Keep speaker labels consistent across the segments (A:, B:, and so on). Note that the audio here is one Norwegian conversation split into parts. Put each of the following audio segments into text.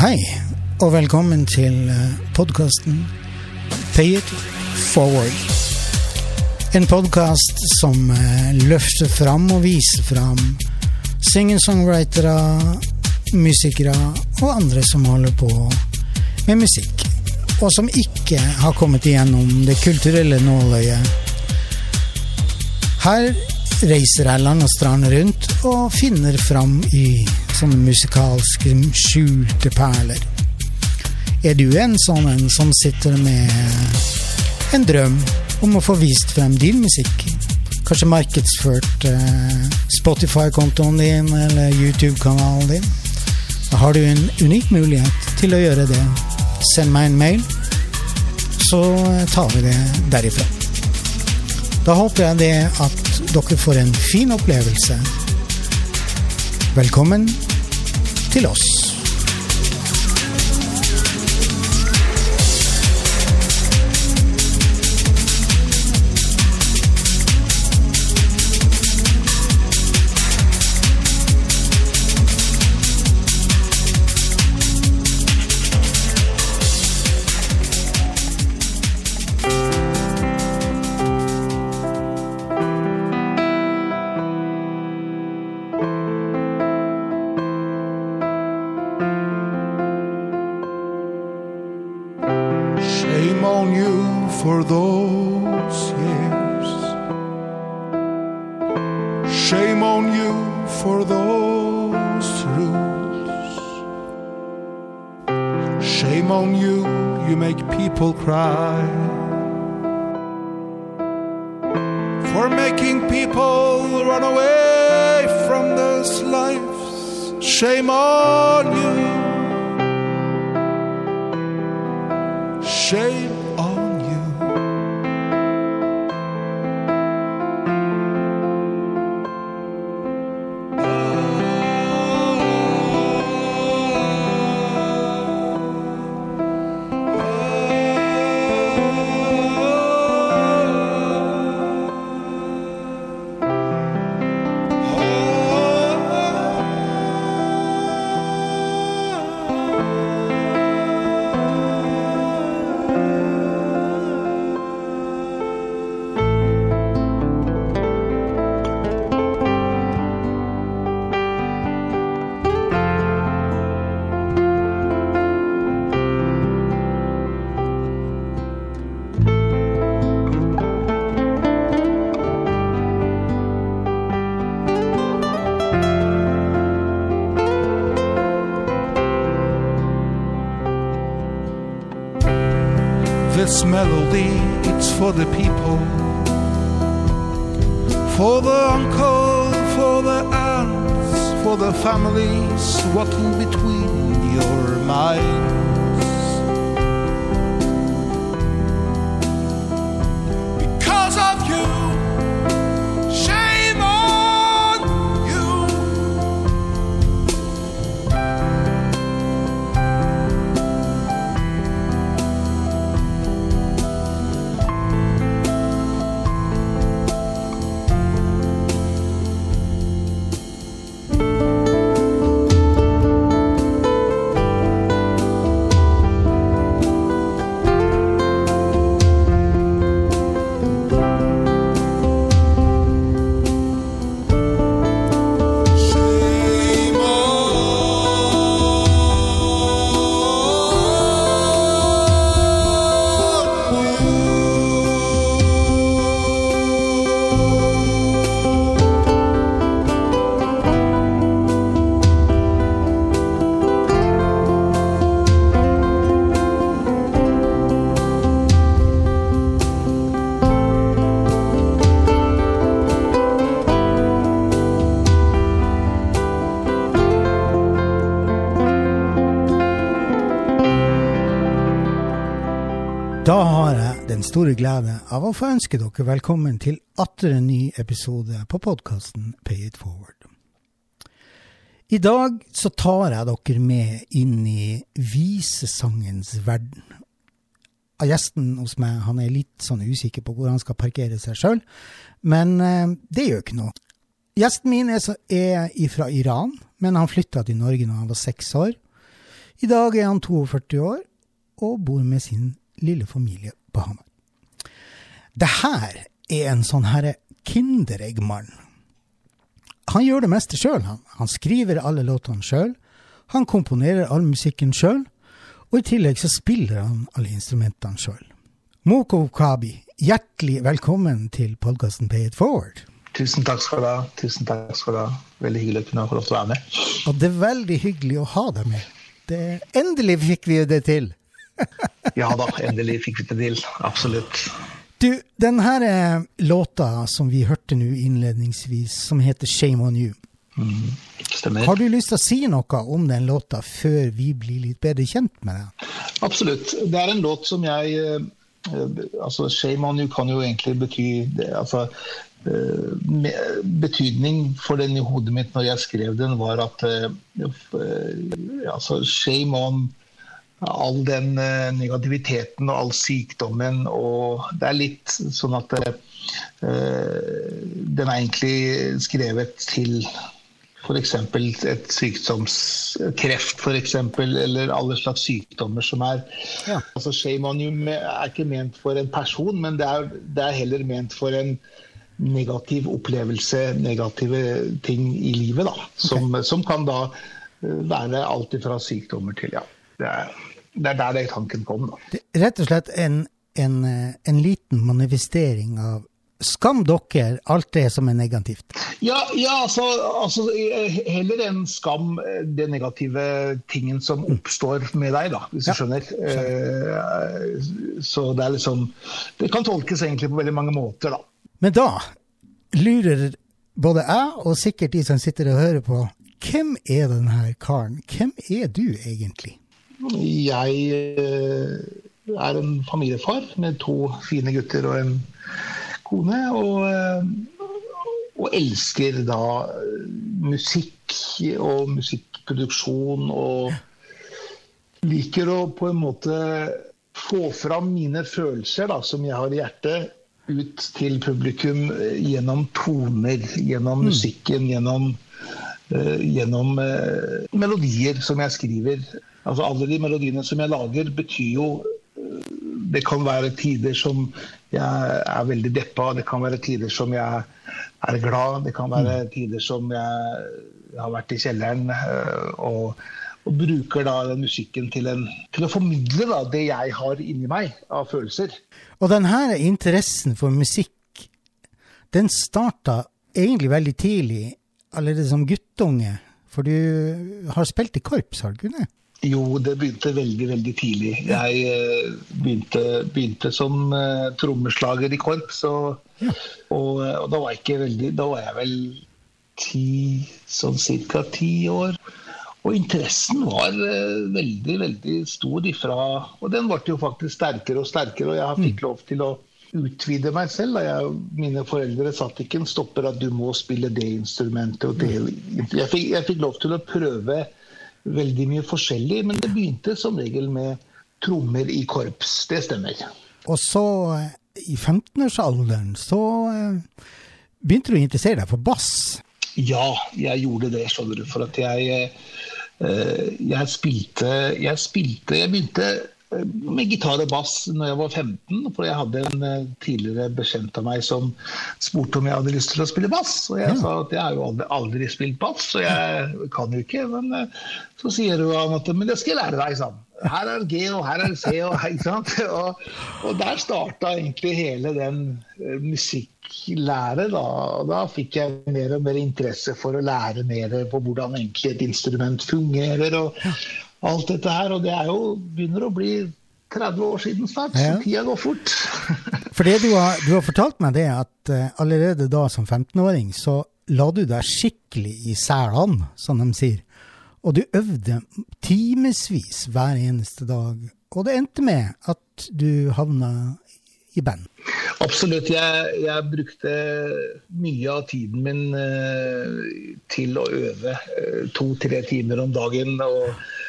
A: Hei, og velkommen til podkasten Pay it forward. En podkast som eh, løfter fram og viser fram singer-songwritere, musikere og andre som holder på med musikk, og som ikke har kommet igjennom det kulturelle nåløyet. Her reiser jeg land og strand rundt og finner fram i sånne musikalske skjulte perler. Er du en sånn en som sitter med en drøm om å få vist frem din musikk. Kanskje markedsført eh, Spotify-kontoen din eller YouTube-kanalen din. Da har du en unik mulighet til å gjøre det. Send meg en mail, så tar vi det derifra. Da håper jeg det at dere får en fin opplevelse. Velkommen til
B: you make people cry. For making people run away from those lives. Shame on you. Shame
A: den store glede av å få ønske dere velkommen til atter en ny episode på podkasten Pay it forward. I dag så tar jeg dere med inn i visesangens verden. Gjesten hos meg han er litt sånn usikker på hvor han skal parkere seg sjøl, men eh, det gjør ikke noe. Gjesten min er, er fra Iran, men han flytta til Norge da han var seks år. I dag er han 42 år og bor med sin lille familie på Hamar. Det her er en sånn herre Kinderegg-mann. Han gjør det meste sjøl, han. Han skriver alle låtene sjøl. Han komponerer all musikken sjøl. Og i tillegg så spiller han alle instrumentene sjøl. Moko Kabi, hjertelig velkommen til podkasten Pay it forward.
C: Tusen takk skal du ha. Tusen takk skal du ha. Veldig hyggelig å kunne få lov til å være med.
A: Og det er veldig hyggelig å ha deg med. Det, endelig fikk vi det til.
C: ja da, endelig fikk vi det til. Absolutt.
A: Du, den her eh, låta som vi hørte nå innledningsvis, som heter Shame on you.
C: Mm, stemmer.
A: Har du lyst til å si noe om den låta før vi blir litt bedre kjent med den?
C: Absolutt. Det er en låt som jeg eh, altså Shame on you kan jo egentlig bety altså, eh, Betydning for den i hodet mitt når jeg skrev den, var at altså, Shame on all den negativiteten og all sykdommen. Og det er litt sånn at den er egentlig skrevet til f.eks. et sykdomskreft, f.eks., eller alle slags sykdommer som er ja. altså Shame on you er ikke ment for en person, men det er, det er, heller ment for en negativ opplevelse, negative ting i livet, da. Som, okay. som kan da eh, være alt fra sykdommer til ja. Det er, det er der den tanken kom, da.
A: Rett og slett en, en, eh, en liten manifestering av Skam dere alt det som er negativt?
C: Ja, ja altså, altså, heller en skam det negative tingen som oppstår med deg, da, hvis du skjønner. skjønner. Så det er liksom Det kan tolkes egentlig på veldig mange måter, da.
A: Men da lurer både jeg og sikkert de som sitter og hører på, hvem er denne karen? Hvem er du egentlig?
C: Jeg er en familiefar med to fine gutter og en kone. Og, eh, og elsker da musikk og musikkproduksjon. Og liker å på en måte få fram mine følelser da, som jeg har i hjertet, ut til publikum gjennom toner, gjennom mm. musikken, gjennom, uh, gjennom uh, melodier som jeg skriver. Altså Alle de melodiene som jeg lager, betyr jo det kan være tider som jeg er veldig deppa, det kan være tider som jeg er glad, det kan være mm. tider som jeg har vært i kjelleren. Eh, og, og bruker da den musikken til, en, til å formidle da, det jeg har inni meg av følelser.
A: Og denne interessen for musikk, den starta egentlig veldig tidlig, allerede som guttunge. For du har spilt i korps, har du ikke det?
C: Jo, det begynte veldig veldig tidlig. Jeg uh, begynte, begynte, som uh, trommeslager i korps. Og, ja. og, og, da var jeg ikke veldig Da var jeg vel ti, sånn ca. ti år. Og interessen var uh, veldig, veldig stor ifra Og den ble jo faktisk sterkere og sterkere, og jeg fikk mm. lov til å utvide meg selv. Jeg, mine foreldre satt ikke en stopper at du må spille det instrumentet. Det. Jeg, fikk, jeg fikk lov til å prøve veldig mye forskjellig, men det begynte som regel med trommer i korps. Det stemmer.
A: Og så, eh, i 15-årsalderen, så eh, begynte du å interessere deg for bass?
C: Ja, jeg gjorde det, skjønner du. For at jeg, eh, jeg spilte Jeg spilte Jeg begynte med gitar og bass når jeg var 15. For jeg hadde en eh, tidligere bekjent av meg som spurte om jeg hadde lyst til å spille bass. Og jeg ja. sa at jeg har jo aldri, aldri, spilt bass, så jeg kan jo ikke. Men eh, så sier hun at men det skal jeg lære deg, sa Her er G, og her er C, og, ikke sant? Og, og der starta egentlig hele den musikklære. musikklæret. Da. Og da fikk jeg mer og mer interesse for å lære mer på hvordan egentlig et instrument fungerer. og alt dette her. Og det er jo begynner å bli 30 år siden snart, ja. så tida går fort.
A: For det du har, du har, fortalt meg, det er at uh, allerede da som 15-åring så la du deg skikkelig i selene, som de sier. Og du øvde timevis hver eneste dag. Og det endte med at du havna i band.
C: Absolutt. Jeg, jeg brukte mye av tiden min uh, til å øve. Uh, To-tre timer om dagen. og Eh,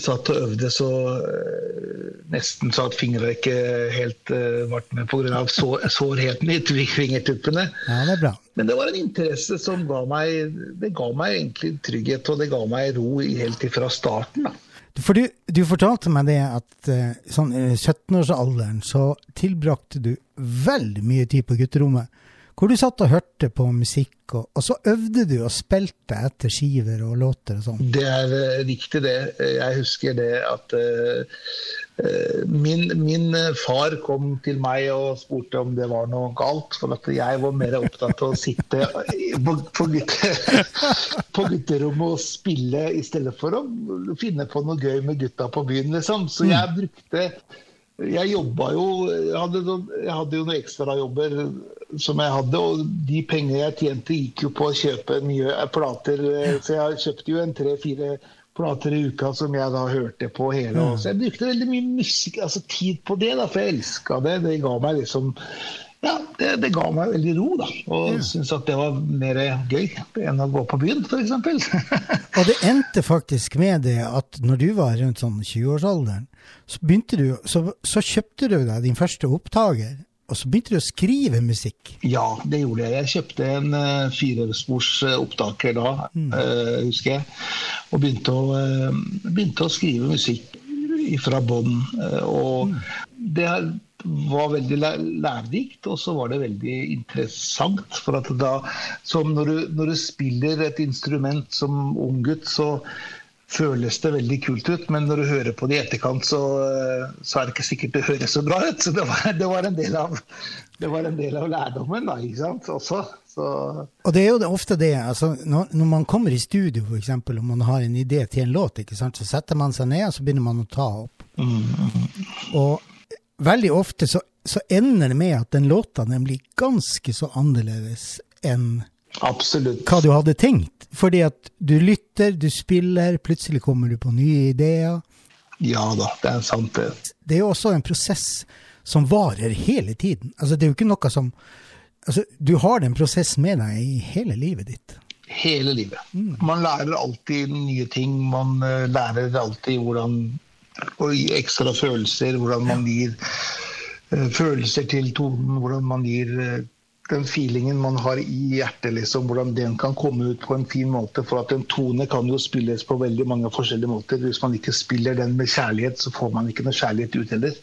C: satt og øvde så eh, nesten så at fingrene ikke helt uh, ble med pga. Sår, sårheten i fingertuppene.
A: Ja, det er bra.
C: Men det var en interesse som ga meg det ga meg egentlig trygghet og det ga meg ro helt fra starten. Da.
A: For du, du fortalte meg det at uh, sånn i 17-årsalderen så tilbrakte du veldig mye tid på gutterommet. Hvor du satt og hørte på musikk, og, og så øvde du og spilte etter skiver og låter og sånn.
C: Det er uh, riktig, det. Jeg husker det at uh, Min, min, far kom til meg og spurte om det var noe galt. For at jeg var mer opptatt av å sitte på, på, gutte, på gutterommet og spille i stedet for å finne på noe gøy med gutta på byen. Liksom. Så jeg brukte Jeg jobba jo Jeg hadde, jeg hadde jo noen ekstrajobber som jeg hadde, og de pengene jeg tjente, gikk jo på å kjøpe nye plater. Så jeg kjøpte jo en tre-fire plater i uka som jeg da hørte på hele. Så jeg brukte veldig mye musikk, altså tid på det, da, for jeg elska det. Det ga meg liksom ja, det, det, ga meg veldig ro, da. Og ja. syntes at det var mer gøy enn å gå på byen, f.eks.
A: og det endte faktisk med det at når du var rundt sånn 20-årsalderen, så, du, så, så kjøpte du deg din første opptaker. Og så begynte du å skrive musikk?
C: Ja, det gjorde jeg. Jeg kjøpte en uh, firespors uh, opptaker da, mm. uh, husker jeg. Og begynte å, uh, begynte å skrive musikk fra bånn. og mm. det var veldig lærerikt, og så var det veldig interessant. For at da, når du, når du spiller et instrument som ung gutt, så føles det veldig kult ut, men når du hører på det i etterkant, så, så er det ikke sikkert det høres så bra ut. Så det var, det var, en, del av, det var en del av lærdommen da, ikke sant, også. Så.
A: Og det er jo ofte det, altså, når, når, man kommer i studio f.eks., og man har en idé til en låt, ikke sant, så setter man seg ned og så begynner man å ta opp. Mm. Og veldig ofte så, så ender det med at den låta den blir ganske så annerledes enn
C: Absolutt.
A: hva du hadde tenkt. Fordi at du lytter, du spiller, plutselig kommer du på nye ideer.
C: Ja da, det er sant det.
A: Det er jo også en prosess som varer hele tiden. Altså, det er jo ikke noe som altså, Du har den prosessen med deg i hele livet ditt.
C: Hele livet. Mm. Man lærer alltid nye ting. Man uh, lærer alltid hvordan å gi ekstra følelser, hvordan man gir uh, følelser til tonen, hvordan man gir uh, den feelingen man har i hjertet, liksom, hvordan den kan komme ut på en fin måte. For at en tone kan jo spilles på veldig mange forskjellige måter. Hvis man ikke spiller den med kjærlighet, så får man ikke noe kjærlighet ut heller.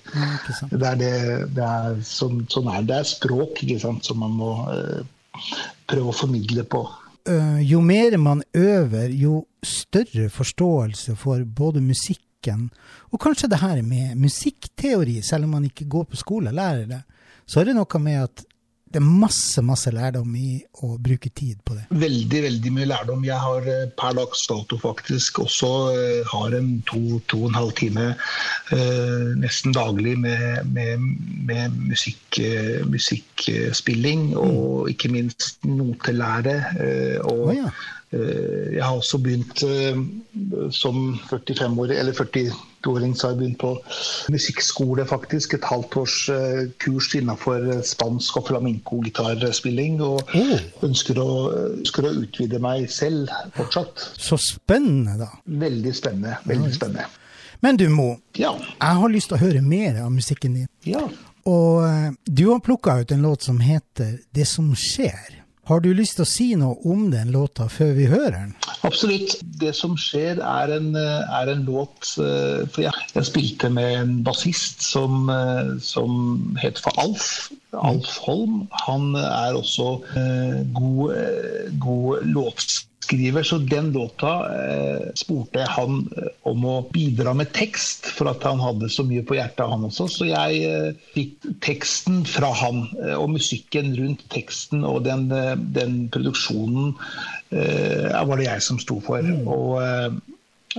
C: det er det, det er, sånn, sånn er det. er språk ikke sant, som man må uh, prøve å formidle på.
A: Uh, jo mer man øver, jo større forståelse for både musikken og kanskje det her med musikkteori, selv om man ikke går på skole og lærer det, så er det noe med at det er masse masse lærdom i å bruke tid på det.
C: Veldig veldig mye lærdom. Jeg har eh, per dags dato faktisk også uh, har en to, to og en halv time eh, nesten daglig med, med, med musikk, uh, musikkspilling, mm. og ikke minst notelære. og oh, ja. Jeg har også begynt som 45-åring, eller 42-åring, så har jeg begynt på musikkskole, faktisk. Et halvt års eh, kurs innenfor eh, spansk og flamenco-gitarspilling. Og oh. ønsker, å, ønsker, å, utvide meg selv fortsatt.
A: Så spennende, da.
C: Veldig spennende. Veldig spennende.
A: Men du Mo,
C: ja.
A: jeg har lyst til å høre mer av musikken din.
C: Ja.
A: Og eh, du har plukka ut en låt som heter Det som skjer. Har du lyst til å si noe om den låta før vi hører den?
C: Absolutt. Det som skjer, er en, er en låt eh, For jeg, jeg, spilte med en bassist som, eh, som het for Alf. Alf Holm. Han er også eh, god, god låtskriver skriver. Så den låta eh, spurte jeg han eh, om å bidra med tekst, for at han hadde så mye på hjertet, han også. Så jeg eh, fikk teksten fra han, eh, og musikken rundt teksten og den, eh, den produksjonen eh, var det jeg som sto for. Mm. Og,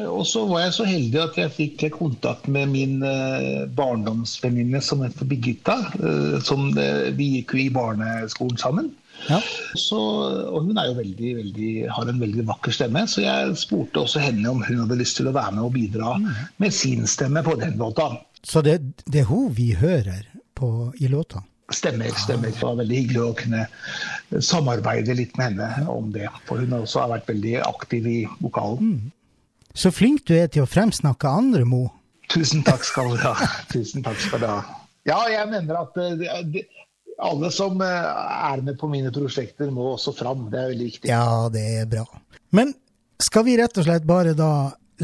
C: og så var jeg så heldig at jeg fikk kontakt med min barndomsvenninne som heter Birgitta. Som, vi gikk jo i barneskolen sammen. Ja. Så, og hun er jo veldig, veldig, har en veldig vakker stemme, så jeg spurte også henne om hun hadde lyst til å være med og bidra mm. med sin stemme på den låta.
A: Så det, det er hun vi hører på, i låta?
C: Stemmer. stemmer. Det var veldig hyggelig å kunne samarbeide litt med henne om det. For hun har også vært veldig aktiv i vokalen. Mm.
A: Så flink du er til å fremsnakke andre, Mo.
C: Tusen takk skal du ha. Tusen takk skal du ha. Ja, jeg mener at det, alle som eh, er med på mine prosjekter, må også fram. Det er veldig viktig.
A: Ja, det er bra. Men skal vi rett og slett bare da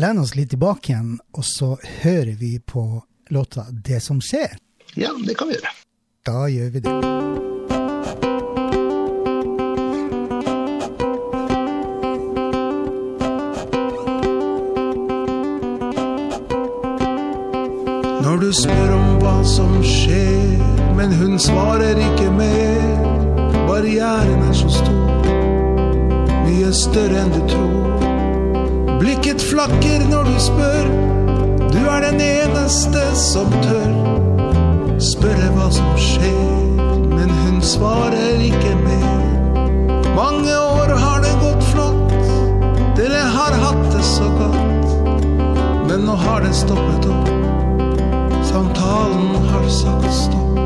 A: lene oss litt tilbake igjen, og så hører vi på låta 'Det som skjer'.
C: Ja, det kan vi gjøre.
A: Da gjør vi det.
B: Du spør om hva som skjer, men hun svarer ikke mer. Barrieren er så stor, mye større enn du tror. Blikket flakker når du spør, du er den eneste som tør. Spørre hva som skjer, men hun svarer ikke mer. Mange år har det gått flott, dere har hatt det så godt. Men nå har det stoppet opp. Samtalen har sagt stopp.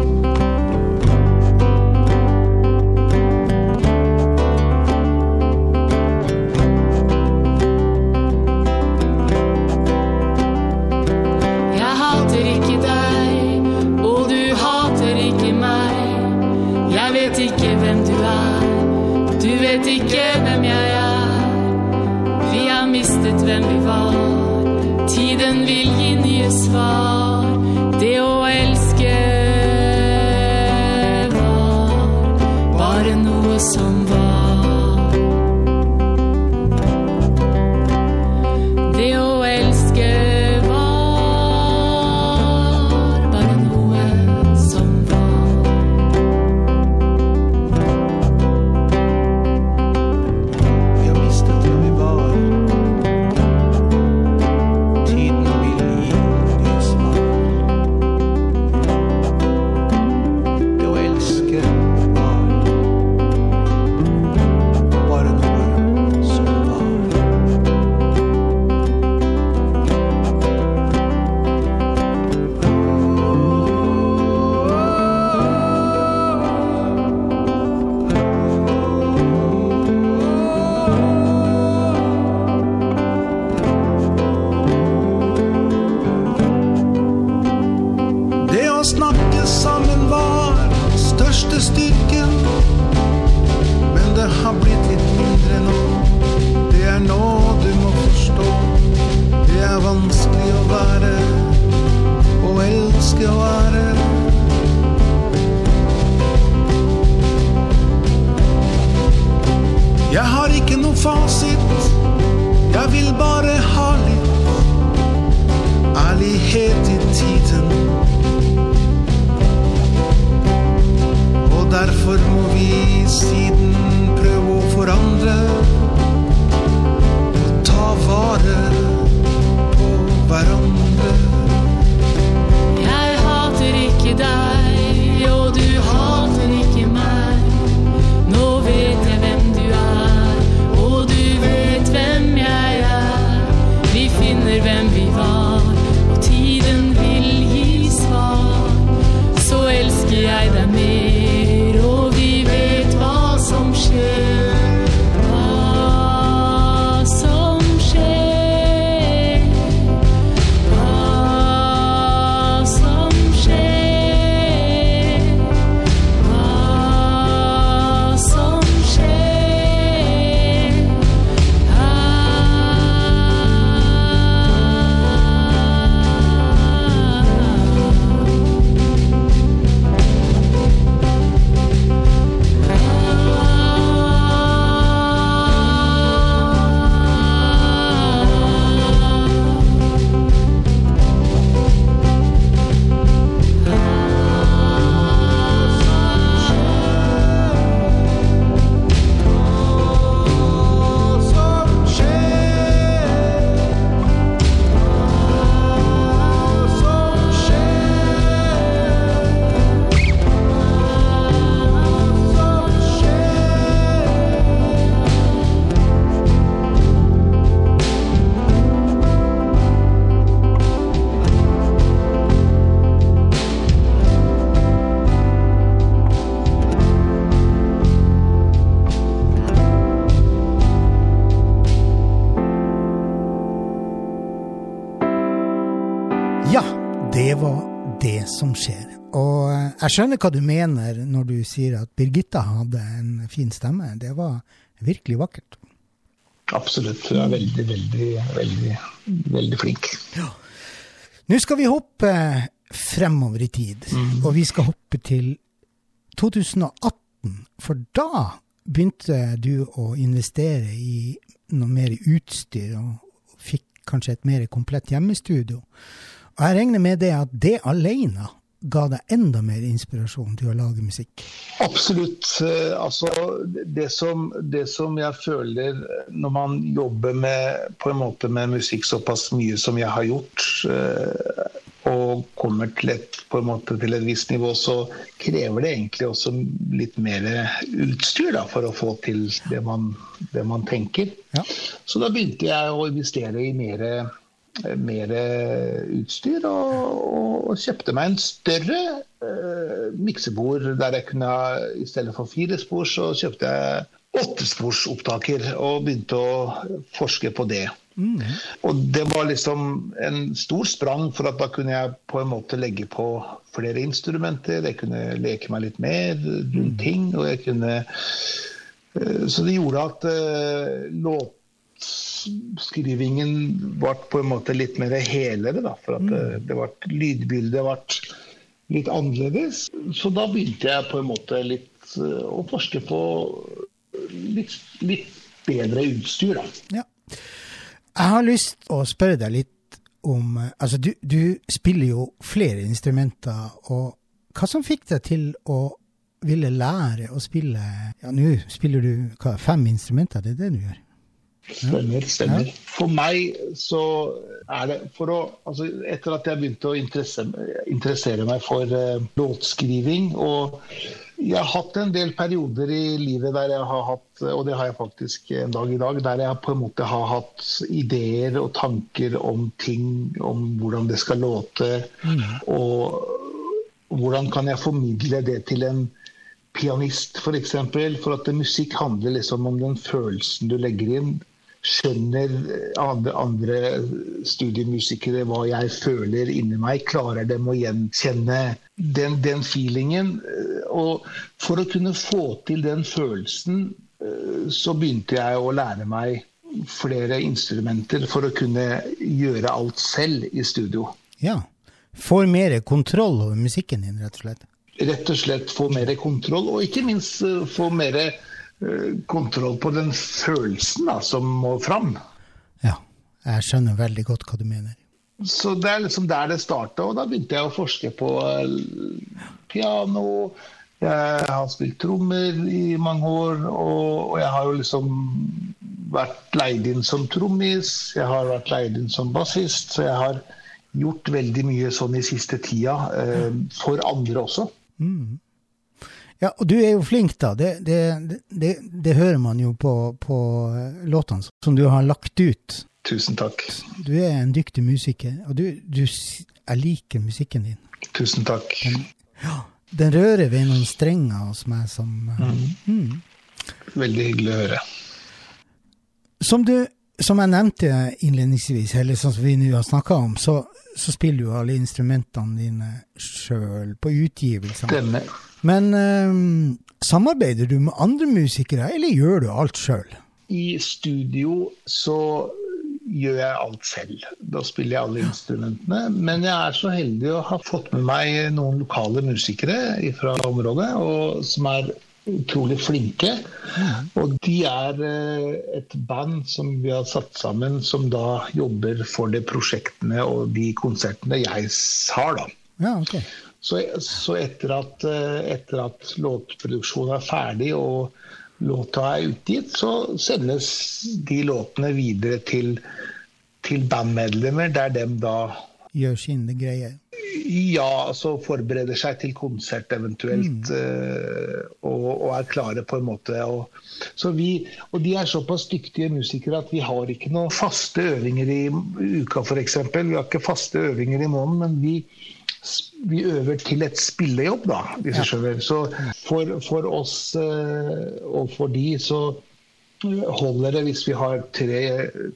D: Jeg hater ikke deg, og du hater ikke meg. Jeg vet ikke hvem du er, du vet ikke hvem jeg er. Vi har mistet hvem vi var, tiden vil gi nye svar. Det å elske var bare noe som det var
B: det som
D: skjer.
A: Og eh, jeg skjønner hva du mener når du sier at Birgitta hadde en fin stemme. Det var virkelig vakkert.
C: Absolutt. Hun er veldig, veldig, veldig, veldig flink.
A: Nå skal vi hoppe fremover i tid, og vi skal hoppe til 2018. For da begynte du å investere i noe mer utstyr, og fikk kanskje et mer komplett hjemmestudio. Og jeg regner med det at det alene ga deg enda mer inspirasjon til å lage musikk.
C: Absolutt. Eh, Altså, det, som, det som jeg føler når man jobber med, på en måte med musikk såpass mye som jeg har gjort, eh, og kommer til et, på en måte til et visst nivå, så krever det egentlig også litt mer utstyr da, for å få til det man, det man tenker.
A: Ja.
C: Så da begynte jeg å investere i mer, mer utstyr, og, og, kjøpte meg en større eh, miksebord der jeg kunne i stedet for fire spor, så kjøpte jeg åttesporsopptaker og begynte å forske på det. Og det var liksom en stor sprang, for at da kunne jeg på en måte legge på flere instrumenter. Jeg kunne leke meg litt mer rundt ting, og jeg kunne eh, Så det gjorde at eh, låtskrivingen ble på en måte litt mer helere, da. For at eh, det ble, lydbildet ble litt annerledes. Så da begynte jeg på en måte litt eh, å forske på litt, litt bedre utstyr, da.
A: Ja. Jeg har lyst å spørre deg litt om eh, Altså, du, du spiller jo flere instrumenter, og hva som fikk deg til å ville lære å spille Ja, nå spiller du hva, fem instrumenter, det er det du gjør?
C: Stemmer. stemmer. For meg så er det for å, altså Etter at jeg begynte å interessere, interessere meg for uh, låtskriving og jeg har hatt en del perioder i livet der jeg har hatt, og det har jeg faktisk en dag i dag, der jeg på en måte har hatt ideer og tanker om ting, om hvordan det skal låte. Og hvordan kan jeg formidle det til en pianist, f.eks. For, eksempel, for at musikk handler liksom om den følelsen du legger inn. Skjønner andre, andre studiemusikere hva jeg føler inni meg? Klarer dem å gjenkjenne den, den feelingen? Og for å kunne få til den følelsen, eh, så begynte jeg å lære meg flere instrumenter for å kunne gjøre alt selv i studio.
A: Ja. Får mer kontroll over musikken din, rett og slett?
C: Rett og slett få mer kontroll, og ikke minst eh, få mer eh, kontroll på den følelsen da, som må fram.
A: Ja. Jeg skjønner veldig godt hva du mener.
C: Så det er liksom der det starta, og da begynte jeg å forske på eh, piano. Jeg har spilt trommer i mange år, og, jeg har jo liksom vært leid inn som trommis. Jeg har vært leid inn som bassist, så jeg har gjort veldig mye sånn i siste tida eh, for andre også.
A: Ja, og du er jo flink, da. Det, det, det, det hører man jo på, på eh, låtene som du har lagt ut.
C: Tusen takk.
A: Du er en dyktig musiker, og du, du jeg liker musikken din.
C: Tusen takk.
A: Den rører ved noen strenger hos meg som eh,
C: Veldig hyggelig å høre.
A: Som, du, som jeg nevnte innledningsvis, eller sånn som vi nå har snakka om, så, så spiller du alle instrumentene dine sjøl på utgivelsene.
C: Stemmer.
A: Men um, samarbeider du med andre musikere, eller gjør du alt sjøl?
C: I studio så gjør jeg alt selv. Da spiller jeg alle instrumentene. Men jeg er så heldig å ha fått med meg noen lokale musikere fra området, og, som er utrolig flinke. Og de er eh, et band som vi har satt sammen, som da jobber for de prosjektene og de konsertene jeg har, da.
A: Ja, okay.
C: Så, så etter, at, eh, etter at låtproduksjonen er ferdig og låta er utgitt, så sendes de låtene videre til, til bandmedlemmer, der dem da
A: Gjør sine greier.
C: ja, altså forbereder seg til konsert eventuelt, eh, og, og er klare på en måte. Og, så vi, og de er såpass dyktige musikere at vi har ikke noen faste øvinger i uka f.eks. Vi har ikke faste øvinger i måneden, men vi, vi øver til et spillejobb, da, hvis du skjønner. Så for, for oss eh, og for de så holder det hvis vi har tre,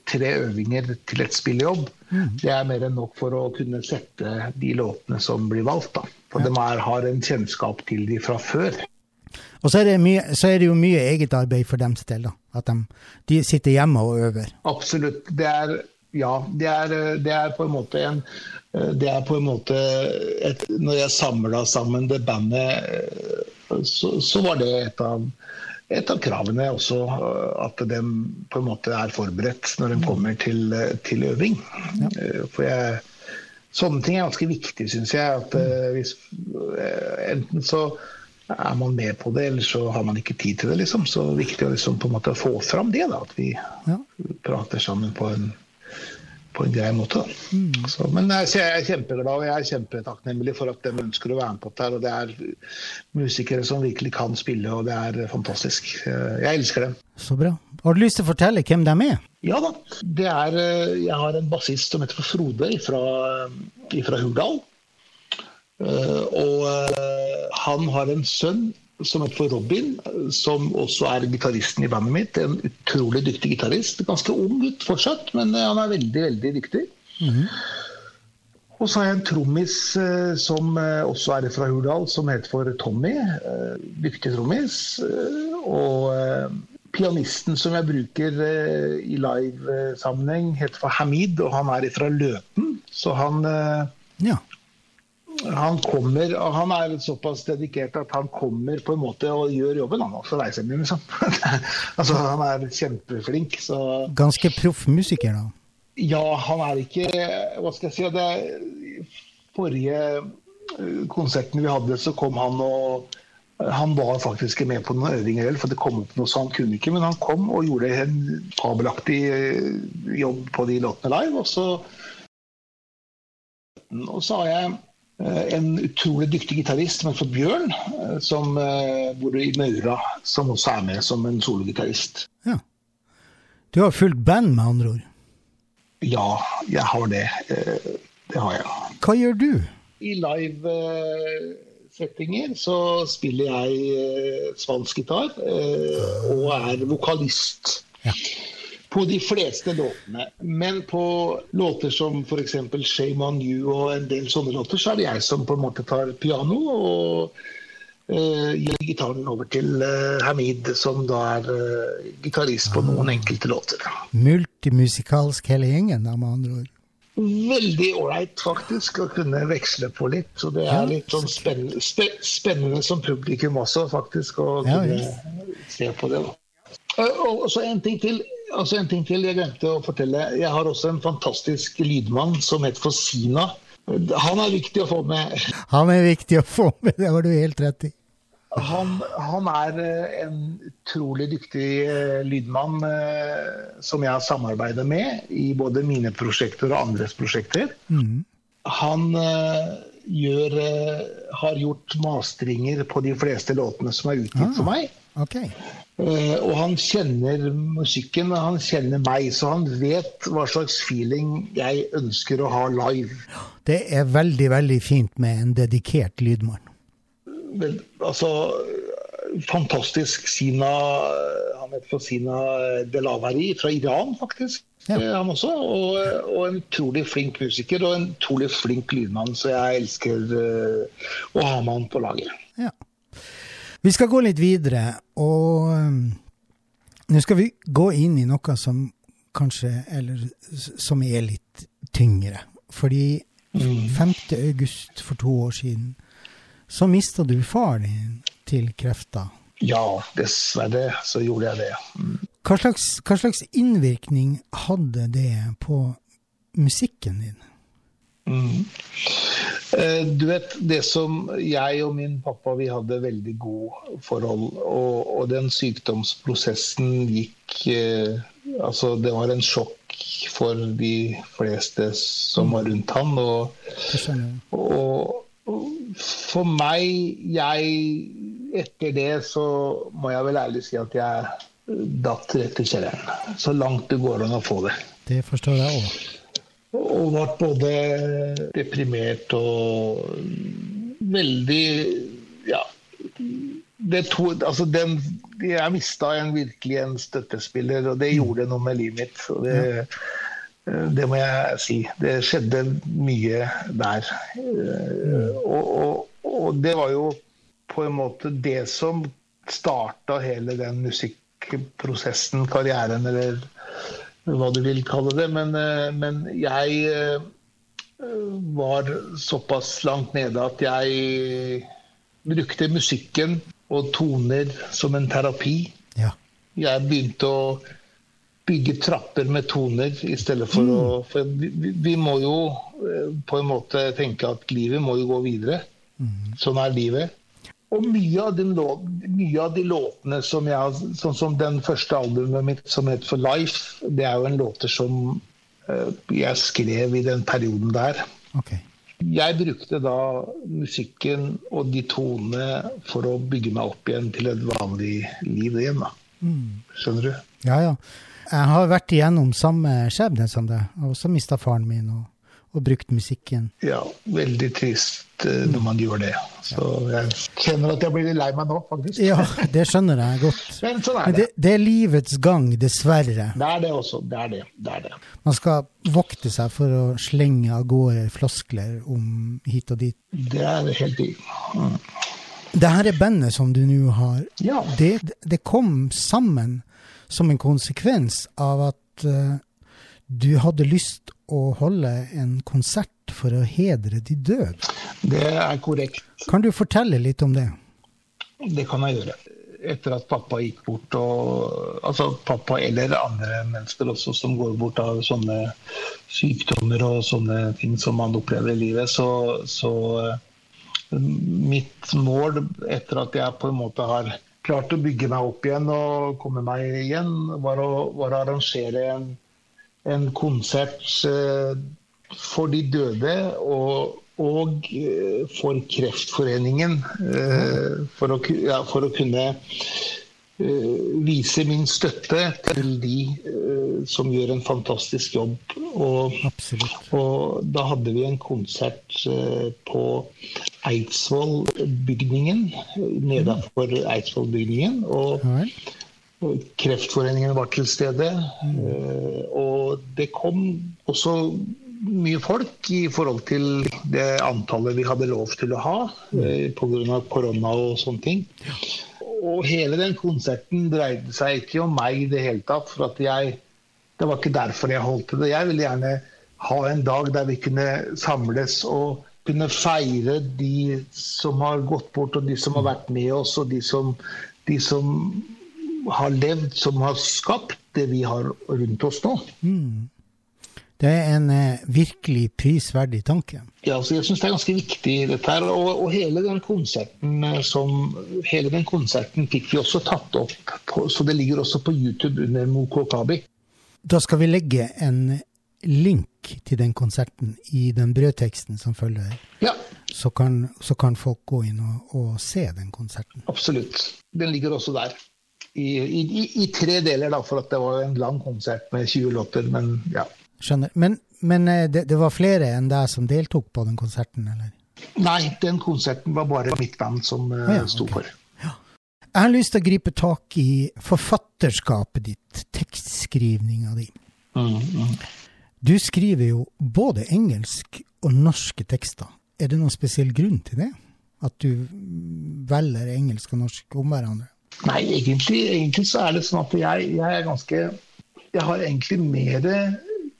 C: tre øvinger til et spillejobb. Det er mer enn nok for å kunne sette de låtene som blir valgt. da. For de er, har en kjennskap til de fra før.
A: Og så er, det mye, så er det jo mye eget arbeid for dem til, da. At de, de sitter hjemme og øver.
C: Absolutt. Det er Ja, det er, det er på en måte en det er på en måte et, Når jeg samla sammen det bandet, så, så var det et av, et av kravene er også. At de på en måte er forberedt når de kommer til, til øving. Ja. For jeg, sånne ting er ganske viktig, syns jeg. At hvis, enten så er man med på det, eller så har man ikke tid til det. liksom. Så det er viktig å liksom, på en måte få fram det. da, At vi ja. prater sammen på en, på en grei måte. Mm. Så, men jeg, jeg, er kjempeglad og jeg er kjempetakknemlig for at de ønsker å være med på dette. og Det er musikere som virkelig kan spille, og det er fantastisk. Jeg elsker dem.
A: Så bra. Har du lyst til å fortelle hvem de er?
C: Ja da. Det er, jeg har en bassist som heter Frode fra Hurdal. Eh, og eh, han har en sønn som heter Robin, som også er gitaristen i bandet mitt. En utrolig dyktig gitarist. Ganske ung gutt fortsatt, men eh, han er veldig, veldig dyktig. Mm -hmm. Og så har jeg en trommis som også er fra Hurdal, som heter for Tommy. Dyktig trommis. Og pianisten som jeg bruker i live-sammenheng, heter for Hamid, og han er fra Løten. Så han ja han kommer, og han er såpass dedikert at han kommer på en måte og gjør jobben. Han også reiser med, liksom. altså, han er kjempeflink. Så.
A: Ganske proff musiker, da?
C: Ja, han er ikke Hva skal jeg si det Forrige eh, konserten vi hadde, så kom han og han var faktisk ikke med på noen øvinger, for det kom opp noe så han kunne ikke. Men han kom og gjorde en fabelaktig eh, jobb på de låtene live. Og så, og så har jeg en utrolig dyktig gitarist som heter Bjørn, eh, som eh, bor i Maura, som også er med som en sologitarist.
A: Ja. Du har fulgt band, med andre ord?
C: Ja, jeg har det. Det har jeg.
A: Hva gjør du?
C: I live-settinger så spiller jeg spansk gitar og er vokalist. Ja på de fleste låtene. Men på låter som f.eks. 'Shame On You' og en del sånne låter, så er det jeg som på en måte tar piano og uh, gir gitaren over til uh, Hamid, som da er uh, gitarist på noen enkelte låter.
A: Multimusikalsk hele gjengen, da, med andre ord?
C: Veldig ålreit, faktisk, å kunne veksle på litt. Så det er litt sånn spennende, spennende som publikum også, faktisk, å kunne ja, se på det. da. Og så en ting til altså en ting til jeg glemte å fortelle. Jeg har også en fantastisk lydmann som heter for Sina. Han er viktig å få med.
A: Han er viktig å få med, det har du helt rett i.
C: Han, han er eh, en utrolig dyktig eh, lydmann eh, som jeg har samarbeidet med i både mine prosjekter og andres prosjekter. Mm. Han gjør, har gjort masteringer på de fleste låtene som er utgitt ah, for meg.
A: Okay.
C: Uh, og han kjenner musikken, og han kjenner meg, så han vet hva slags feeling jeg ønsker å ha live.
A: Det er veldig, veldig fint med en dedikert lydmann.
C: Men, altså, fantastisk Sina Han heter Sina Delavari fra Iran, faktisk. Ja. Eh, han også, og, og, en utrolig flink musiker og en utrolig flink lydmann, så jeg elsker uh, å ha med han på laget.
A: Ja. Vi skal gå litt videre, og um, nå skal vi gå inn i noe som kanskje Eller som er litt tyngre. Fordi 5. august for to år siden så mista du far din til krefter.
C: Ja, dessverre så gjorde jeg det. Mm.
A: Hva slags, hva slags innvirkning hadde det på musikken din?
C: Mm. Eh, du vet, det som jeg og min pappa vi hadde veldig god forhold, og, og den sykdomsprosessen gikk eh, Altså, det var en sjokk for de fleste som var rundt han. Og, og for meg, jeg Etter det så må jeg vel ærlig si at jeg datt rett i kjelleren. Så langt det går an å få det.
A: Det forstår jeg òg.
C: Og ble både deprimert og veldig Ja. Det to, altså den, jeg mista en, virkelig en støttespiller, og det gjorde noe med livet mitt. Og det, det må jeg si. Det skjedde mye der. Og, og, og, det var jo på en måte det som starta hele den musikkprosessen, karrieren, eller hva du vil kalle det. Men, eh, men jeg eh, var såpass langt nede at jeg brukte musikken og toner som en terapi.
A: Ja.
C: Jeg begynte å bygge trapper med toner i stedet for å For vi, vi- må jo eh, på en måte tenke at livet må jo gå videre. Sånn er livet. Og mye av, den lå, mye av de låtene som jeg har Sånn som den første albumet mitt som heter For Life, det er jo en låter som eh, jeg skrev i den perioden der.
A: Okay.
C: Jeg brukte da musikken og de tonene for å bygge meg opp igjen til et vanlig liv igjen. da. Skjønner du?
A: Ja, ja. Jeg har vært igjennom samme skjebne som deg. Jeg har også mista faren min og, og brukt musikken.
C: Ja, veldig trist eh, når man gjør det. Så jeg kjenner at jeg blir litt lei meg nå, faktisk.
A: Ja, det skjønner jeg godt.
C: Men sånn er
A: Men
C: det.
A: det, det er livets gang, dessverre.
C: Det er det også. Det er det. det, er det.
A: Man skal vokte seg for å slenge av gårde floskler om hit og dit.
C: Det er helt i. Mm.
A: Det her er bandet som du nå har.
C: Ja.
A: Det, det kom sammen som en konsekvens av at eh, du hadde lyst å holde en konsert for å hedre de døde.
C: Det er korrekt.
A: Kan du fortelle litt om det?
C: Det kan jeg gjøre. Etter at pappa gikk bort, og, altså pappa eller andre mennesker også som går bort av sånne sykdommer og sånne ting som man opplever i livet, så, så eh, mitt mål etter at jeg på en måte har klart å bygge meg opp igjen og komme meg igjen, var å, var å arrangere en, en konsert eh, for de døde og, og eh, for Kreftforeningen. eh, For å, ja, for å kunne vise min støtte til de som gjør en fantastisk jobb. Og, og da hadde vi en konsert på Eidsvollbygningen, nedenfor Eidsvollbygningen. Og. Kreftforeningen var til stede. eh, Og det kom også mye folk i forhold til det antallet vi hadde lov til å ha eh, pga. korona og sånne ting. Og hele den konserten dreide seg ikke om meg i det hele tatt. for at jeg, Det var ikke derfor jeg holdt det. Jeg ville gjerne ha en dag der vi kunne samles og kunne feire de som har gått bort, og de som har vært med oss, og de som, de som har levd, som har skapt det vi har rundt oss nå.
A: Det er en eh, virkelig prisverdig tanke.
C: Ja, så jeg syns det er ganske viktig dette her. Og, og hele den konserten eh, som Hele den konserten fikk vi også tatt opp, på, så det ligger også på YouTube under Moko Kabi.
A: Da skal vi legge en link til den konserten i den brødteksten som følger.
C: Ja,
A: Så kan, så kan folk gå inn og, og se den konserten.
C: absolutt. Den ligger også der. I, i, i- tre deler, da, for at det var en lang konsert med 20 låter. Men ja.
A: Skjønner. Men, men eh, det, det var flere enn deg som deltok på den konserten, eller?
C: Nei, den konserten var bare mitt band som eh,
A: ja,
C: sto
A: okay.
C: for.
A: Jeg har lyst til å gripe tak i forfatterskapet ditt, tekstskrivninga di.
C: Mm, mm.
A: Du skriver jo både engelsk og norske tekster. Er det noen spesiell grunn til det? At du velger engelsk og norsk om hverandre?
C: Nei, egentlig, egentlig så er det sånn at jeg, jeg er ganske Jeg har egentlig mer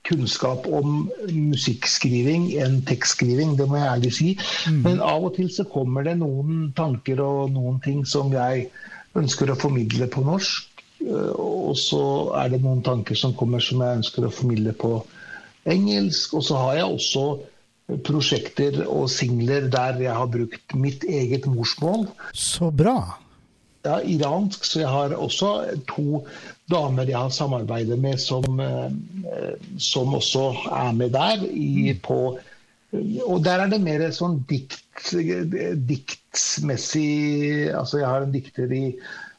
C: kunnskap om musikkskriving enn tekstskriving, det må jeg ærlig si. Men av og til så kommer det noen tanker og noen ting som jeg ønsker å formidle på norsk. Eh, Og så er det noen tanker som kommer som jeg ønsker å formidle på engelsk. Og så har jeg også prosjekter og singler der jeg har brukt mitt eget morsmål
A: Så bra.
C: Ja, iransk, så jeg har også to damer jeg har samarbeidet med som, eh, som også er med der. I, på, og der er det mer sånn dikt, diktsmessig Altså jeg har en dikter i,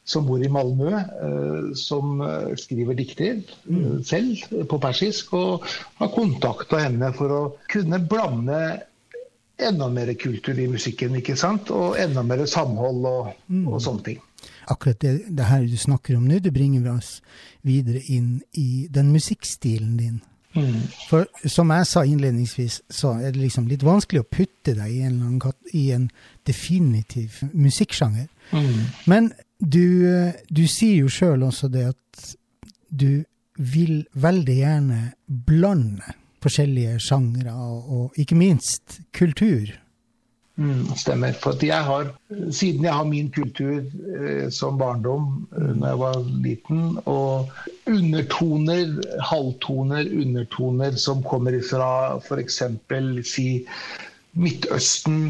C: som bor i Malmö, eh, som eh, skriver dikter eh, selv på persisk, og har kontakta henne for å kunne blande enda mer kultur i musikken, ikke sant? Og enda mer samhold og, og sånne ting.
A: Akkurat det, det her du snakker om nå, det bringer oss videre inn i den musikkstilen din.
C: Mm.
A: For som jeg sa innledningsvis, så er det liksom litt vanskelig å putte deg i en, i en definitiv musikksjanger.
C: Mm.
A: Men du, du sier jo sjøl også det at du vil veldig gjerne blande forskjellige sjangre, og, og ikke minst kultur.
C: Mm, stemmer. For jeg har, siden jeg har min kultur eh, som barndom, da når jeg var liten, og undertoner, halvtoner, undertoner som kommer fra f.eks. si Midtøsten.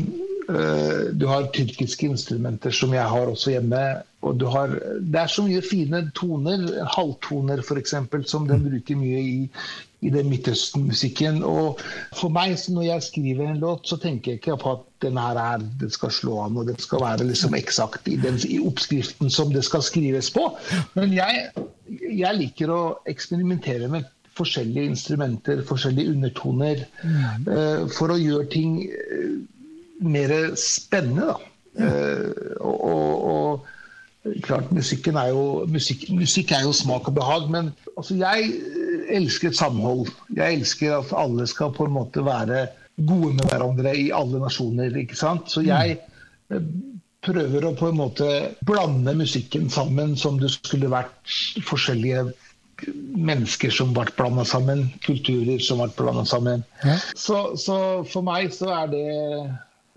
C: Eh, du har tyrkiske instrumenter som jeg har også hjemme. Og du har, det er så mye fine toner, halvtoner f.eks., som den bruker mye i, i den Midtøsten-musikken. Og for meg, når jeg skriver en låt, så tenker jeg ikke på at den her er, den skal slå an og den skal være liksom eksakt i, den, i oppskriften som det skal skrives på. Men jeg, jeg liker å eksperimentere med forskjellige instrumenter, forskjellige undertoner, mm. uh, for å gjøre ting uh, mer spennende. da. Uh, og, og, og klart, musikken er jo, musikk, musikk er jo smak og behag, men altså, jeg elsker et samhold. Jeg elsker at alle skal på en måte være gode med hverandre i alle nasjoner. ikke sant? Så jeg eh, prøver å på en måte blande musikken sammen som det skulle vært forskjellige mennesker som ble blanda sammen, kulturer som ble blanda sammen. Ja. Så, så, for meg så er det,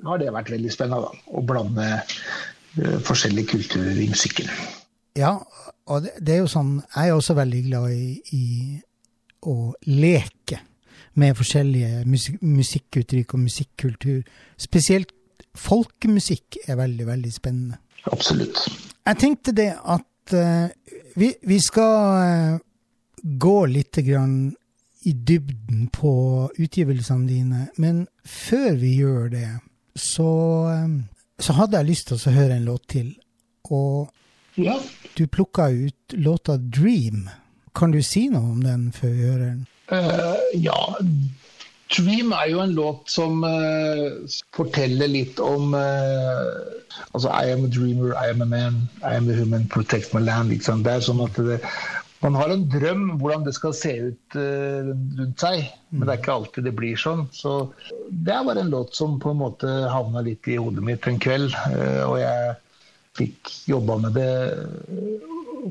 C: har det vært veldig spennende da, å blande uh, forskjellige kulturer i musikken.
A: Ja, og det, det, er jo sånn Jeg er også veldig glad i, i å leke med forskjellige musik musikkuttrykk og musikkultur. Spesielt folkemusikk er veldig, veldig spennende.
C: Absolutt.
A: Jeg tenkte det at uh, vi, vi, skal uh, gå litt grann i dybden på utgivelsene dine, men før vi gjør det, så, um, så hadde jeg lyst til å høre en låt til. Og ja. du plukka ut låta 'Dream'. Kan du si noe om den før vi hører den?
C: Uh, ja. Dream er jo en låt som uh, forteller litt om uh, altså I am a dreamer, I am a man, I am a human, protect my land. Det er sånn at det, man har en drøm hvordan det skal se ut rundt seg, men det er ikke alltid det blir sånn. Så det bare en låt som på en måte havna litt i hodet mitt en kveld. og jeg fikk jobba med det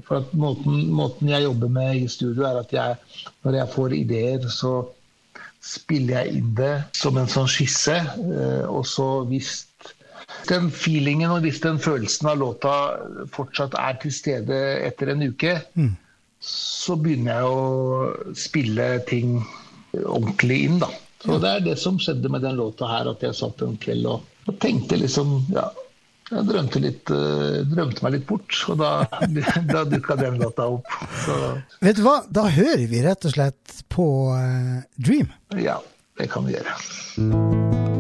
C: for måten, måten, jeg jobber med i studio, er at jeg, når jeg får ideer, så spiller jeg inn det som en sånn skisse. Eh, og så hvis den feelingen og hvis den følelsen av låta fortsatt er til stede etter en uke, mm. så begynner jeg å spille ting ordentlig inn, da. Så det er det som skjedde med den låta her, at jeg satt en kveld og, og tenkte liksom ja, jeg drømte, litt, uh, drømte meg litt bort, og da, da dukka den låta opp. Så.
A: Vet du hva, da hører vi rett og slett på uh, Dream.
C: Ja, det kan vi gjøre.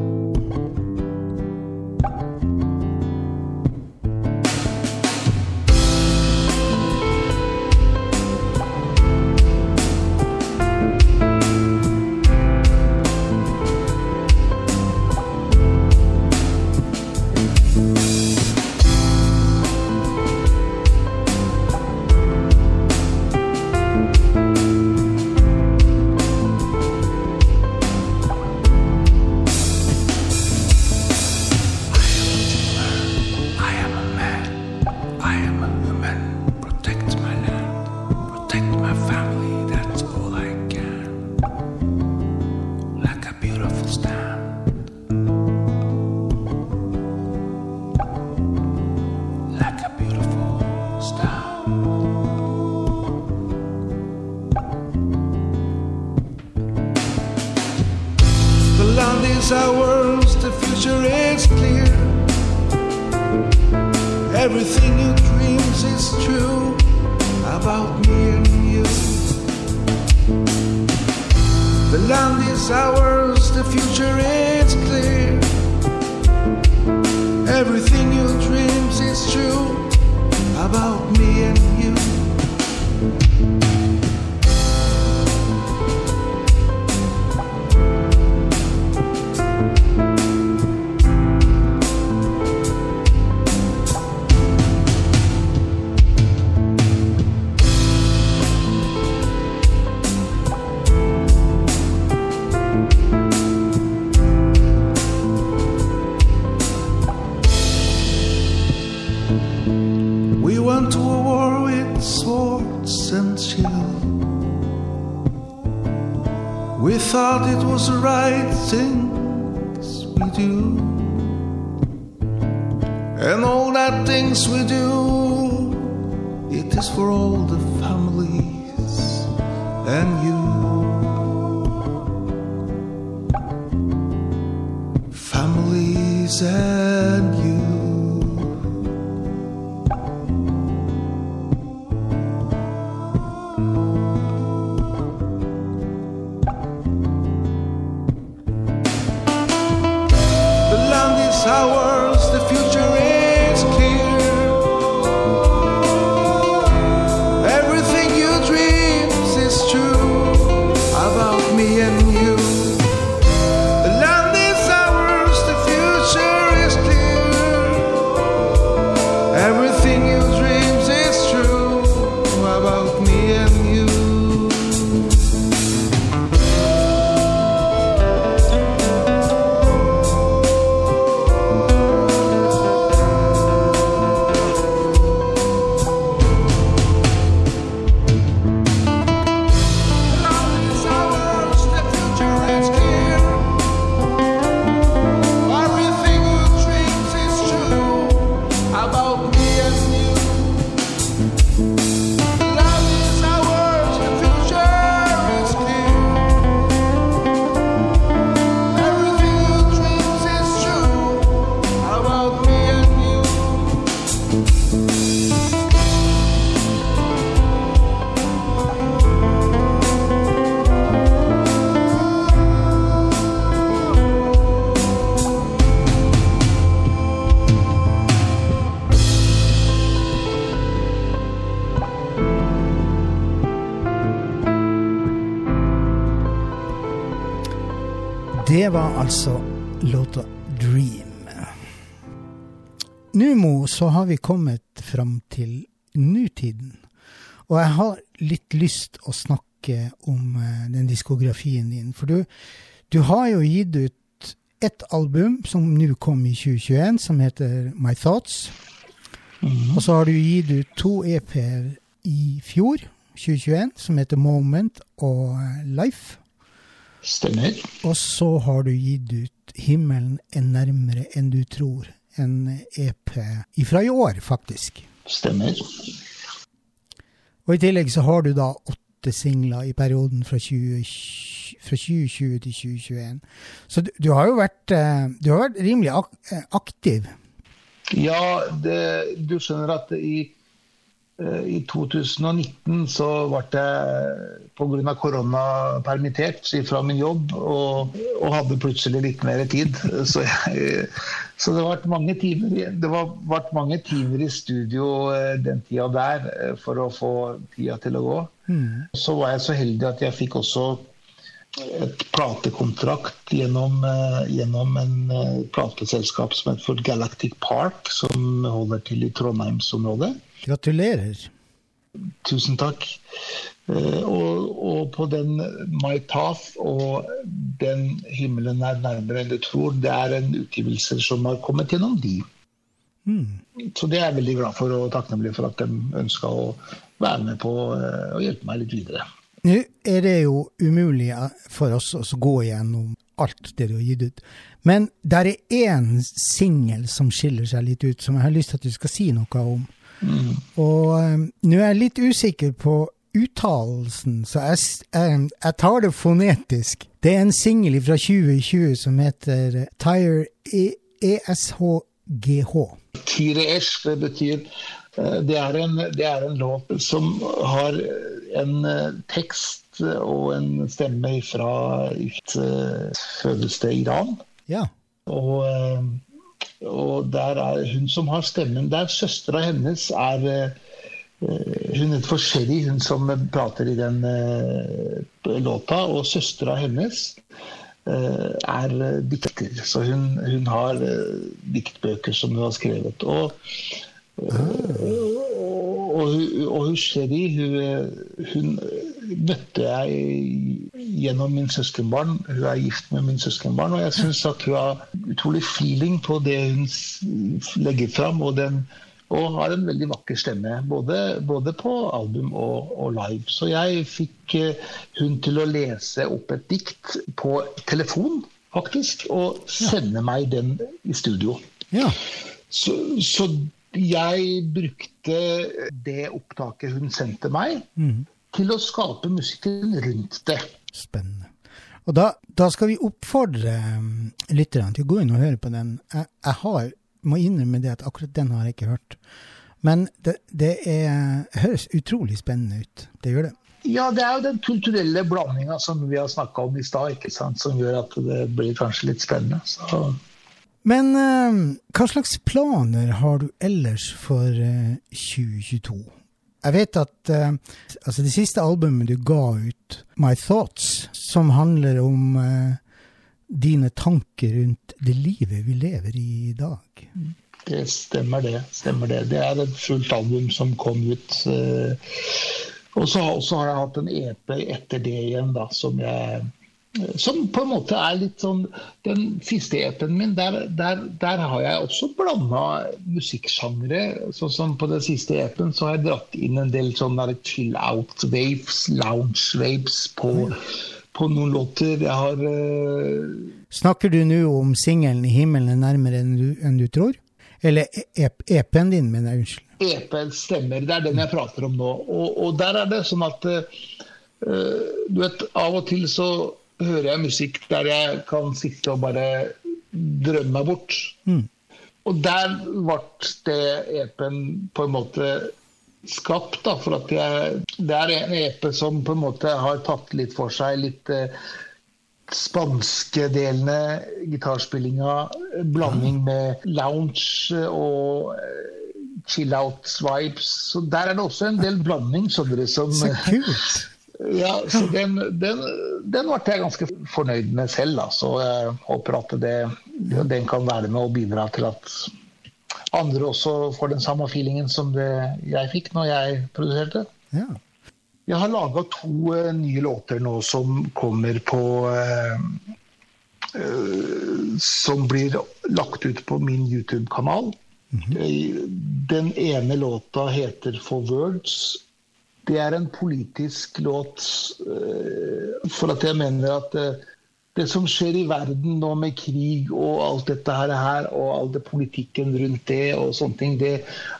A: Var altså låta 'Dream'. Nå, Mo, så har vi kommet fram til nutiden. Og jeg har litt lyst å snakke om eh, den diskografien din. For du, du har jo gitt ut ett album som nå kom i 2021, som heter My Thoughts. Og så har du gitt ut to EP-er i fjor, 2021, som heter Moment og eh, Life.
C: Stemmer.
A: Og så har du gitt ut 'Himmelen er nærmere enn du tror', en EP ifra i år, faktisk.
C: Stemmer.
A: Og i tillegg så har du da åtte singler i perioden fra, 2020 fra 2020 til 2021. Så du, du har jo vært, eh, du har vært rimelig ak eh, aktiv.
C: Ja, det, du skjønner at i, i 2019 så ble jeg pga. korona permittert fra min jobb og, og hadde plutselig litt mer tid. Så, jeg, så det ble mange timer, var, ble mange timer i studio eh, den tida der eh, for å få tida til å gå. Så var jeg så heldig at jeg fikk også et platekontrakt gjennom, eh, gjennom en eh, plateselskap som heter Galactic Park, som holder til i Trondheimsområdet.
A: Gratulerer.
C: Tusen takk. Eh, og, og på den My Path og den 'Himmelen er nærmere enn du tror', det er en utgivelse som har kommet gjennom de. Så det er jeg veldig glad for og takknemlig for at de ønska å være med på eh, og hjelpe meg litt videre.
A: Nå er det jo umulig eh, for oss å gå gjennom alt det du har gitt ut. Men der er én singel som skiller seg litt ut, som jeg har lyst til at du skal si noe om. Og um, nå er jeg litt usikker på uttalelsen, så jeg, eh, jeg tar det fonetisk. Det er en singel fra 2020 som heter Tire E- ESHGH.
C: Tire-esh, det betyr eh, det er, en, det er en låt som har en tekst og en stemme fra et fødested Iran.
A: Ja.
C: Og, og der er hun som har stemmen der, søstera hennes er eh, Hun heter for Sherry, hun som prater i den eh, låta. Og søstera hennes eh, er dikter. Så hun, hun har diktbøker som hun har skrevet. Og, og, og, og hun Sherry, hun, hun møtte jeg gjennom min søskenbarn. Hun er gift med min søskenbarn, og jeg syns at hun har utrolig feeling på det hun legger fram. Og den, Og har en veldig vakker stemme, både, både på album og, og, live. Så jeg fikk uh, hun til å lese opp et dikt på telefon, faktisk, og sende ja. meg den i studio.
A: Ja.
C: Så, så, jeg brukte det opptaket hun sendte meg, mm. Til å skape musikken rundt det.
A: Spennende. Og da, da, skal vi oppfordre um, lytterne til å gå inn og høre på den. Jeg, jeg har, må innrømme det at akkurat den har jeg ikke hørt. Men det, det er, høres utrolig spennende ut. Det gjør det.
C: Ja, det er jo den kulturelle blandinga som vi har snakka om i stad, som gjør at det blir kanskje litt spennende. Så.
A: Men uh, hva slags planer har du ellers for uh, 2022? Jeg vet at uh, altså det siste albumet du ga ut, My Thoughts, som handler om uh, dine tanker rundt det livet vi lever i i dag.
C: Det stemmer, det. Stemmer det. Det er et fullt album som kom ut. Uh, og så har jeg hatt en EP etter det igjen, da, som jeg som på en måte er litt sånn Den siste EP-en min, der, der, der, har jeg også blanda musikksjangre. Sånn som på den siste EP-en så har jeg dratt inn en del sånn chill out waves, lounge waves på, på noen låter. Jeg har uh...
A: Snakker du nå om singelen 'Himmelen er nærmere enn du, enn du tror'? Eller EP-en din, mener jeg. Unnskyld.
C: EP-en stemmer. Det er den jeg prater om nå. Og, og der er det sånn at uh, du vet, av og til så hører jeg musikk der jeg kan sitte og bare drømme meg bort. Mm. Og der ble det EP-en på en måte skapt. Da, for at jeg, det er en EP som på en måte har tatt litt for seg litt eh, spanske delene, gitarspillinga, blanding med lounge og eh, chill-out-vibes. Så Der er det også en del blanding. Sånn som,
A: Så kult!
C: Ja, så den, den, den, ble jeg ganske fornøyd med selv. Da. Så jeg håper at det, den kan være med å bidra til at andre også får den samme feelingen som det jeg fikk når jeg produserte.
A: Ja.
C: Jeg har laga to uh, nye låter nå som kommer på uh, uh, Som blir lagt ut på min YouTube-kanal. Mm -hmm. Den ene låta heter 'For Words'. Det er en politisk låt uh, for at jeg mener at uh, det som skjer i verden nå med krig og alt dette her, og all det politikken rundt det og sånne ting, det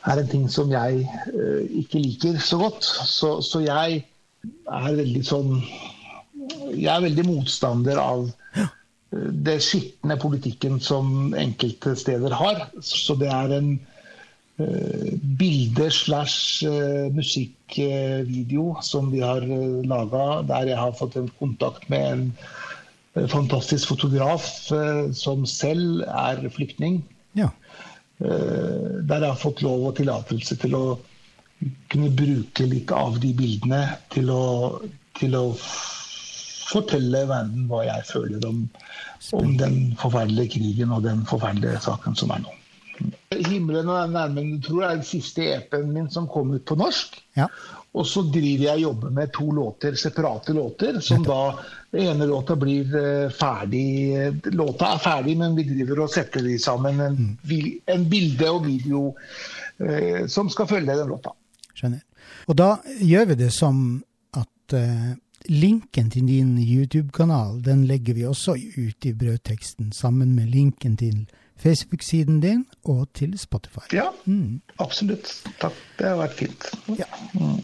C: er en ting som jeg uh, ikke liker så godt. Så, så, jeg er veldig sånn Jeg er veldig motstander av det skitne politikken som enkelte steder har. Så det er en Eh, bilde slash eh, musikkvideo som vi har eh, laga, der jeg har fått en kontakt med en fantastisk fotograf som selv er flyktning.
A: Ja.
C: Der jeg har fått lov og tillatelse til å kunne bruke litt av de bildene til å, til å fortelle verden hva jeg føler om, om den forferdelige krigen og den forferdelige saken som er nå. 'Himmelen er nærmere enn du tror' er den siste EP-en min som kom ut på norsk.
A: Ja.
C: Og så driver jeg og jobber med to låter, separate låter, som da Den ene låta blir eh, ferdig Låta er ferdig, men vi driver og setter de sammen. En, mm. en bilde og video eh, som skal følge den låta.
A: Skjønner. Og da gjør vi det som at eh, linken til din YouTube-kanal den legger vi også ut i brødteksten, sammen med linken til Facebook-siden din og til Spotify.
C: Ja, mm. absolutt. Takk. Det har vært fint.
A: Ja. Mm.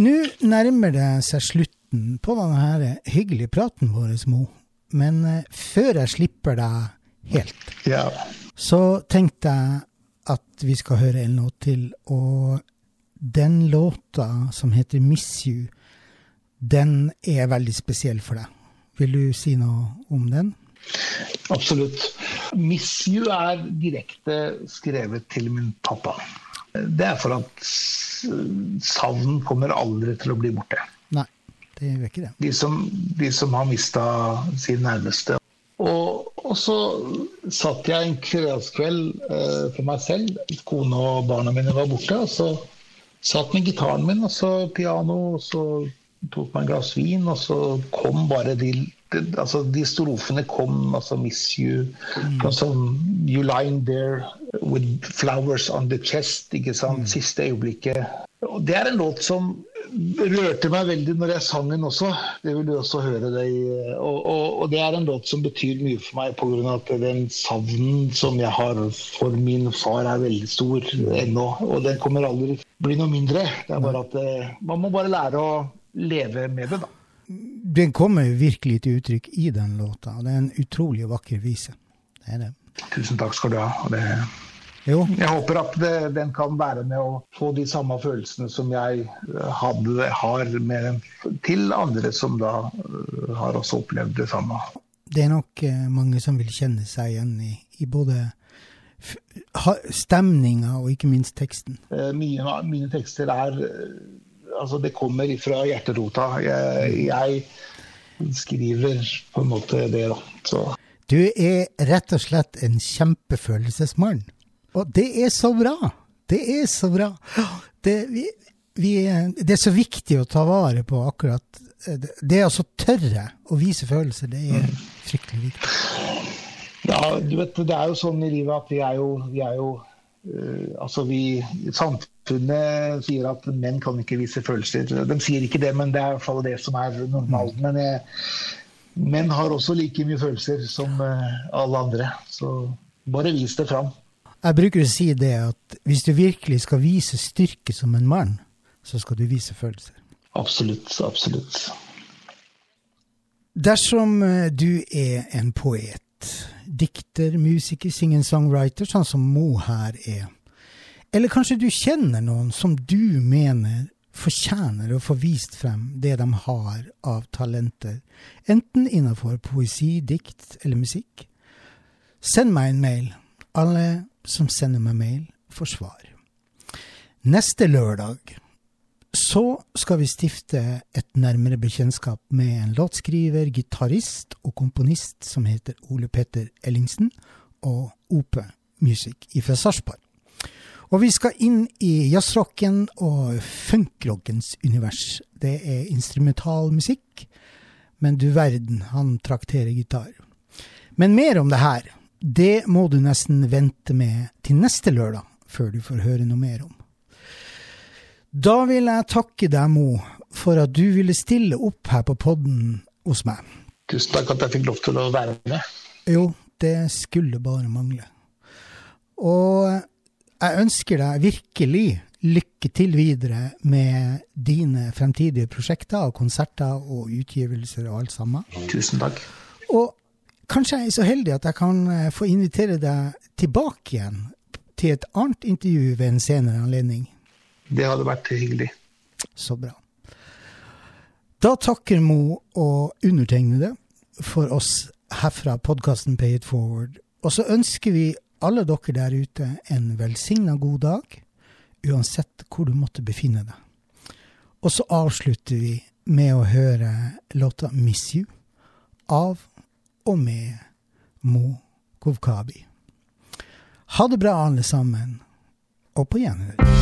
A: Nå nærmer det seg slutten på denne hyggelige praten vår, Mo. Men uh, før jeg slipper deg helt,
C: ja.
A: så tenkte jeg at vi skal høre en låt til. Og den låta som heter 'Miss You', den er veldig spesiell for deg. Vil du si noe om den?
C: Absolutt. 'Miss you' er direkte skrevet til min pappa. Det er for at savn kommer aldri til å bli borte.
A: Nei, det gjør ikke det.
C: De som, de som har mista sin nærmeste. Og, og, så satt jeg en kveldskveld eh, for meg selv. Kone og barna mine var borte. og så satt med gitaren min og så piano, og så tok meg et glass vin, og så kom bare de altså, de strofene kom, altså 'Miss You', mm. altså, You lying there with flowers on the chest. ikke sant? Siste øyeblikket. Og Det er en låt som rørte meg veldig når jeg sang den også. Det vil du også høre deg. Og, og, og det er en låt som betyr mye for meg pga. at den savnen som jeg har for min far er veldig stor ennå. Og den kommer aldri bli noe mindre. Det er bare at eh, Man må bare lære å leve med det, da.
A: Den kommer virkelig til uttrykk i den låta. Det er en utrolig vakker vise. Det det.
C: Tusen takk skal du ha. Det,
A: Jo,
C: jeg håper at den kan være med å få de samme følelsene som jeg eh, hadde, har med den, til andre som da eh, har også opplevd det samme.
A: det er nok eh, mange som vil kjenne seg igjen i, i både stemninga og ikke minst teksten.
C: Mine, mine tekster er Altså, det kommer fra hjerterota. Jeg, jeg skriver på en måte det, da. Så
A: Du er rett og slett en kjempefølelsesmann. Og det er så bra! Det er så bra. Det, vi, vi, det er så viktig å ta vare på akkurat eh, det. Det å tørre å vise følelser, det er fryktelig viktig.
C: Ja, du vet, det er jo sånn i livet at vi er jo, vi er jo Altså, vi Samfunnet sier at menn kan ikke vise følelser. De sier ikke det, men det er i hvert fall det som er normalt. Men jeg, menn har også like mye følelser som eh, alle andre. Så bare vis det fram.
A: Jeg bruker å si det at hvis du virkelig skal vise styrke som en mann, så skal du vise følelser.
C: Absolutt. Absolutt.
A: Dersom eh, du er en poet, dikter, musiker, singer-songwriter, sånn som Mo her er, eller kanskje du kjenner noen som du mener fortjener å få vist frem det de har av talenter, enten innenfor poesi, dikt eller musikk, send meg en mail. Alle som sender meg mail, får svar. Neste lørdag så skal vi stifte et nærmere bekjentskap med en låtskriver, gitarist og komponist som heter Ole Petter Ellingsen, og Ope Music fra Sarpsborg. Og vi skal inn i jazzrocken og funkrockens univers. Det er instrumentalmusikk, men du verden, han trakterer gitar. Men mer om det her, det må du nesten vente med til neste lørdag, før du får høre noe mer om. Da vil jeg takke deg, Mo, for at du ville stille opp her på podden hos meg.
C: Tusen takk at jeg fikk lov til å være med.
A: Jo, det skulle bare mangle. Og jeg ønsker deg virkelig lykke til videre med dine fremtidige prosjekter og konserter og utgivelser og alt sammen.
C: Tusen takk.
A: Og kanskje jeg er så heldig at jeg kan eh, få invitere deg tilbake igjen til et annet intervju ved en senere anledning.
C: Det hadde vært hyggelig.
A: Så bra. Da takker Mo og undertegnede for oss herfra podkasten Pay it forward. Og så ønsker vi alle dere der ute en velsigna god dag, uansett hvor du måtte befinne deg. Og så avslutter vi med å høre låta 'Miss You' av og med Mo Kovkabi. Ha det bra, alle sammen, og på gjenhør.